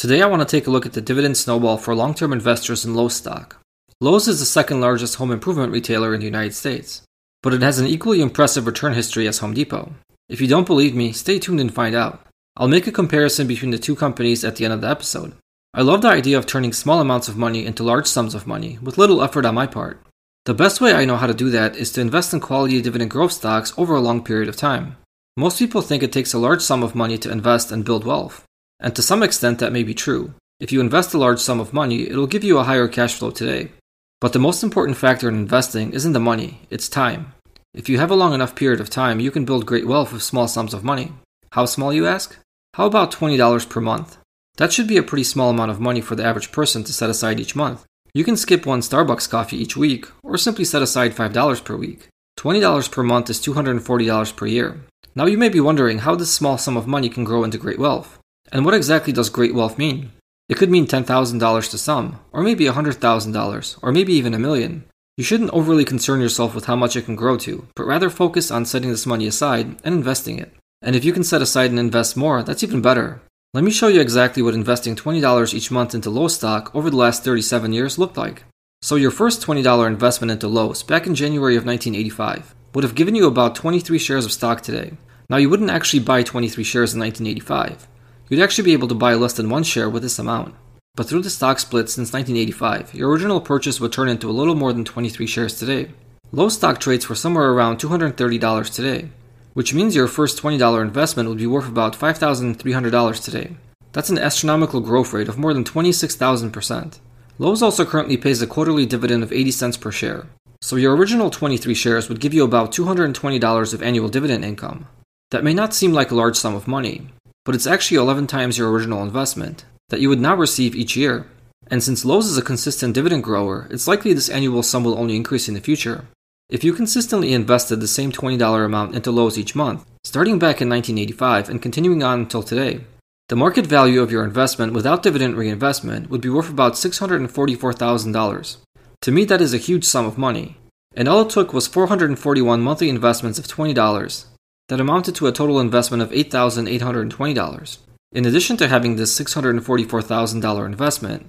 Today I want to take a look at the dividend snowball for long-term investors in Lowe's stock. Lowe's is the second largest home improvement retailer in the United States, but it has an equally impressive return history as Home Depot. If you don't believe me, stay tuned and find out. I'll make a comparison between the two companies at the end of the episode. I love the idea of turning small amounts of money into large sums of money with little effort on my part. The best way I know how to do that is to invest in quality dividend growth stocks over a long period of time. Most people think it takes a large sum of money to invest and build wealth. And to some extent, that may be true. If you invest a large sum of money, it'll give you a higher cash flow today. But the most important factor in investing isn't the money, it's time. If you have a long enough period of time, you can build great wealth with small sums of money. How small, you ask? How about $20 per month? That should be a pretty small amount of money for the average person to set aside each month. You can skip one Starbucks coffee each week, or simply set aside $5 per week. $20 per month is $240 per year. Now you may be wondering how this small sum of money can grow into great wealth. And what exactly does great wealth mean? It could mean $10,000 to some, or maybe $100,000, or maybe even a million. You shouldn't overly concern yourself with how much it can grow to, but rather focus on setting this money aside and investing it. And if you can set aside and invest more, that's even better. Let me show you exactly what investing $20 each month into Lowe's stock over the last 37 years looked like. So your first $20 investment into Lowe's back in January of 1985 would have given you about 23 shares of stock today. Now you wouldn't actually buy 23 shares in 1985 you'd actually be able to buy less than one share with this amount. But through the stock split since 1985, your original purchase would turn into a little more than 23 shares today. Lowe's stock trades for somewhere around $230 today, which means your first $20 investment would be worth about $5,300 today. That's an astronomical growth rate of more than 26,000%. Lowe's also currently pays a quarterly dividend of 80 cents per share. So your original 23 shares would give you about $220 of annual dividend income. That may not seem like a large sum of money, but it's actually 11 times your original investment that you would now receive each year. And since Lowe's is a consistent dividend grower, it's likely this annual sum will only increase in the future. If you consistently invested the same $20 amount into Lowe's each month, starting back in 1985 and continuing on until today, the market value of your investment without dividend reinvestment would be worth about $644,000. To me, that is a huge sum of money. And all it took was 441 monthly investments of $20 that amounted to a total investment of $8,820. In addition to having this $644,000 investment,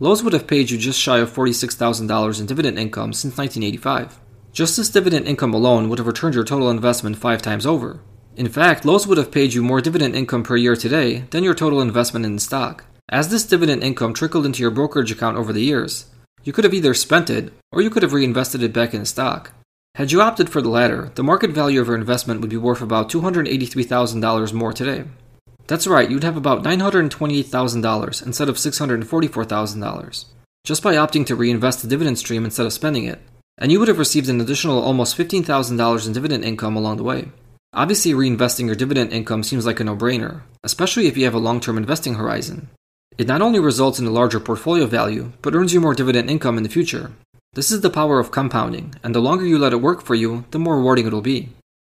Lowe's would have paid you just shy of $46,000 in dividend income since 1985. Just this dividend income alone would have returned your total investment five times over. In fact, Lowe's would have paid you more dividend income per year today than your total investment in the stock. As this dividend income trickled into your brokerage account over the years, you could have either spent it or you could have reinvested it back in the stock. Had you opted for the latter, the market value of your investment would be worth about $283,000 more today. That's right, you'd have about $928,000 instead of $644,000, just by opting to reinvest the dividend stream instead of spending it. And you would have received an additional almost $15,000 in dividend income along the way. Obviously, reinvesting your dividend income seems like a no brainer, especially if you have a long term investing horizon. It not only results in a larger portfolio value, but earns you more dividend income in the future, this is the power of compounding, and the longer you let it work for you, the more rewarding it'll be.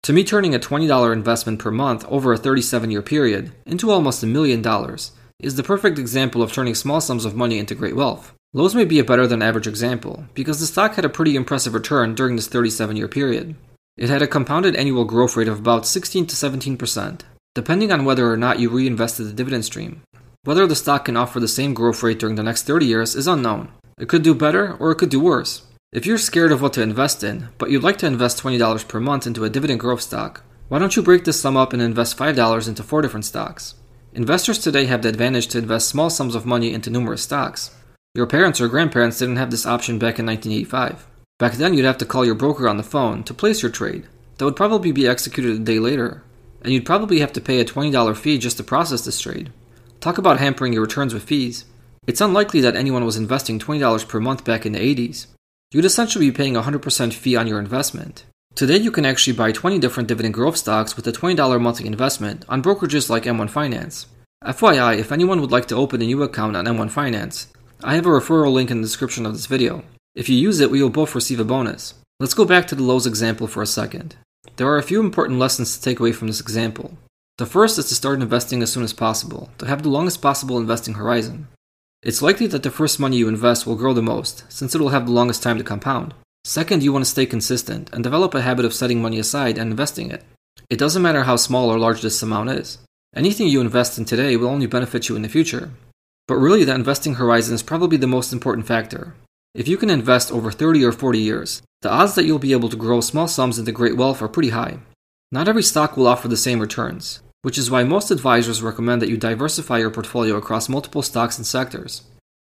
To me, turning a $20 investment per month over a 37 year period into almost a million dollars is the perfect example of turning small sums of money into great wealth. Lowe's may be a better than average example, because the stock had a pretty impressive return during this 37 year period. It had a compounded annual growth rate of about 16 to 17%, depending on whether or not you reinvested the dividend stream. Whether the stock can offer the same growth rate during the next 30 years is unknown, it could do better or it could do worse. If you're scared of what to invest in, but you'd like to invest $20 per month into a dividend growth stock, why don't you break this sum up and invest $5 into four different stocks? Investors today have the advantage to invest small sums of money into numerous stocks. Your parents or grandparents didn't have this option back in 1985. Back then, you'd have to call your broker on the phone to place your trade. That would probably be executed a day later, and you'd probably have to pay a $20 fee just to process this trade. Talk about hampering your returns with fees. It's unlikely that anyone was investing $20 per month back in the 80s. You'd essentially be paying a 100% fee on your investment. Today, you can actually buy 20 different dividend growth stocks with a $20 monthly investment on brokerages like M1 Finance. FYI, if anyone would like to open a new account on M1 Finance, I have a referral link in the description of this video. If you use it, we will both receive a bonus. Let's go back to the Lowe's example for a second. There are a few important lessons to take away from this example. The first is to start investing as soon as possible, to have the longest possible investing horizon. It's likely that the first money you invest will grow the most, since it will have the longest time to compound. Second, you want to stay consistent and develop a habit of setting money aside and investing it. It doesn't matter how small or large this amount is. Anything you invest in today will only benefit you in the future. But really, the investing horizon is probably the most important factor. If you can invest over 30 or 40 years, the odds that you'll be able to grow small sums into great wealth are pretty high. Not every stock will offer the same returns, which is why most advisors recommend that you diversify your portfolio across multiple stocks and sectors.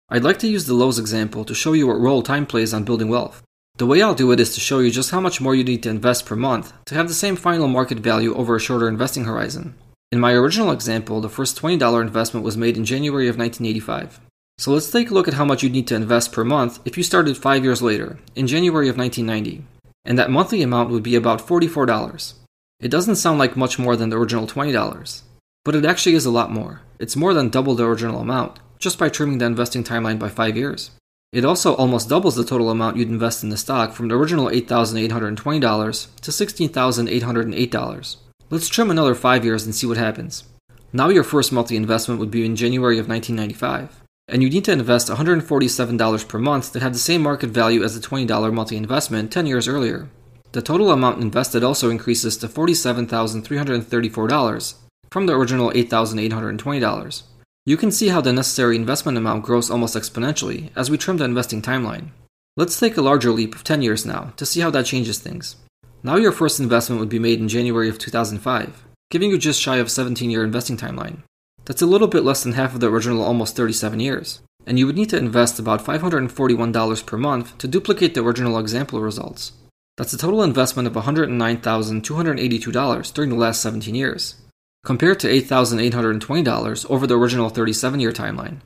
I'd like to use the Lowe's example to show you what role time plays on building wealth. The way I'll do it is to show you just how much more you need to invest per month to have the same final market value over a shorter investing horizon. In my original example, the first $20 investment was made in January of 1985. So let's take a look at how much you'd need to invest per month if you started 5 years later, in January of 1990. And that monthly amount would be about $44. It doesn't sound like much more than the original $20, but it actually is a lot more. It's more than double the original amount, just by trimming the investing timeline by 5 years. It also almost doubles the total amount you'd invest in the stock from the original $8,820 to $16,808. Let's trim another 5 years and see what happens. Now your first monthly investment would be in January of 1995, and you need to invest $147 per month to have the same market value as the $20 monthly investment 10 years earlier. The total amount invested also increases to $47,334 from the original $8,820. You can see how the necessary investment amount grows almost exponentially as we trim the investing timeline. Let's take a larger leap of 10 years now to see how that changes things. Now your first investment would be made in January of 2005, giving you just shy of a 17 year investing timeline. That's a little bit less than half of the original almost 37 years, and you would need to invest about $541 per month to duplicate the original example results. That's a total investment of $109,282 during the last 17 years, compared to $8,820 over the original 37 year timeline.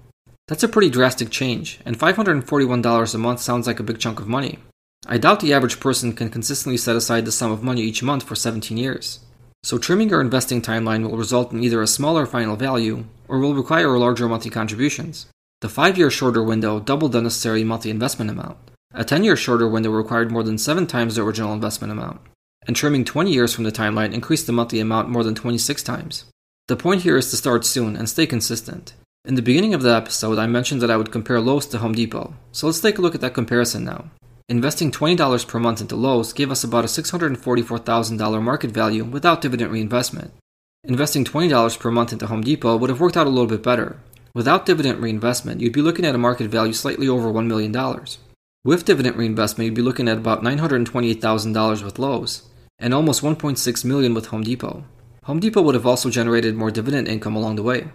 That's a pretty drastic change, and $541 a month sounds like a big chunk of money. I doubt the average person can consistently set aside the sum of money each month for 17 years. So trimming your investing timeline will result in either a smaller final value or will require larger monthly contributions. The 5 year shorter window doubled the necessary monthly investment amount. A 10 year shorter window required more than 7 times the original investment amount. And trimming 20 years from the timeline increased the monthly amount more than 26 times. The point here is to start soon and stay consistent. In the beginning of the episode, I mentioned that I would compare Lowe's to Home Depot, so let's take a look at that comparison now. Investing $20 per month into Lowe's gave us about a $644,000 market value without dividend reinvestment. Investing $20 per month into Home Depot would have worked out a little bit better. Without dividend reinvestment, you'd be looking at a market value slightly over $1 million. With dividend reinvestment, you'd be looking at about $928,000 with Lowe's and almost 1.6 million with Home Depot. Home Depot would have also generated more dividend income along the way.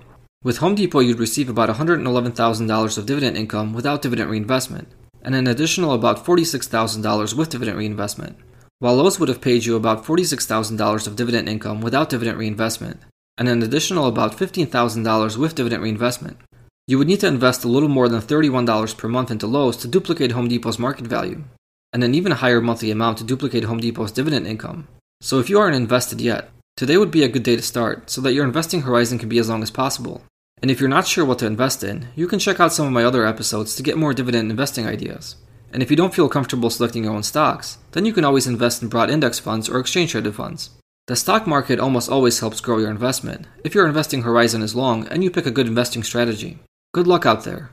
With Home Depot, you'd receive about $111,000 of dividend income without dividend reinvestment, and an additional about $46,000 with dividend reinvestment, while Lowe's would have paid you about $46,000 of dividend income without dividend reinvestment, and an additional about $15,000 with dividend reinvestment. You would need to invest a little more than $31 per month into Lowe's to duplicate Home Depot's market value, and an even higher monthly amount to duplicate Home Depot's dividend income. So if you aren't invested yet, today would be a good day to start so that your investing horizon can be as long as possible. And if you're not sure what to invest in, you can check out some of my other episodes to get more dividend investing ideas. And if you don't feel comfortable selecting your own stocks, then you can always invest in broad index funds or exchange traded funds. The stock market almost always helps grow your investment if your investing horizon is long and you pick a good investing strategy. Good luck out there.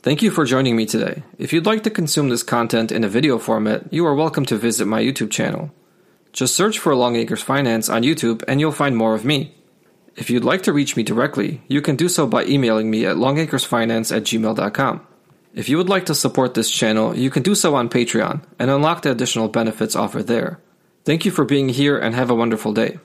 Thank you for joining me today. If you'd like to consume this content in a video format, you are welcome to visit my YouTube channel. Just search for Longacres Finance on YouTube and you'll find more of me. If you'd like to reach me directly, you can do so by emailing me at longacresfinance at gmail.com. If you would like to support this channel, you can do so on Patreon and unlock the additional benefits offered there. Thank you for being here and have a wonderful day.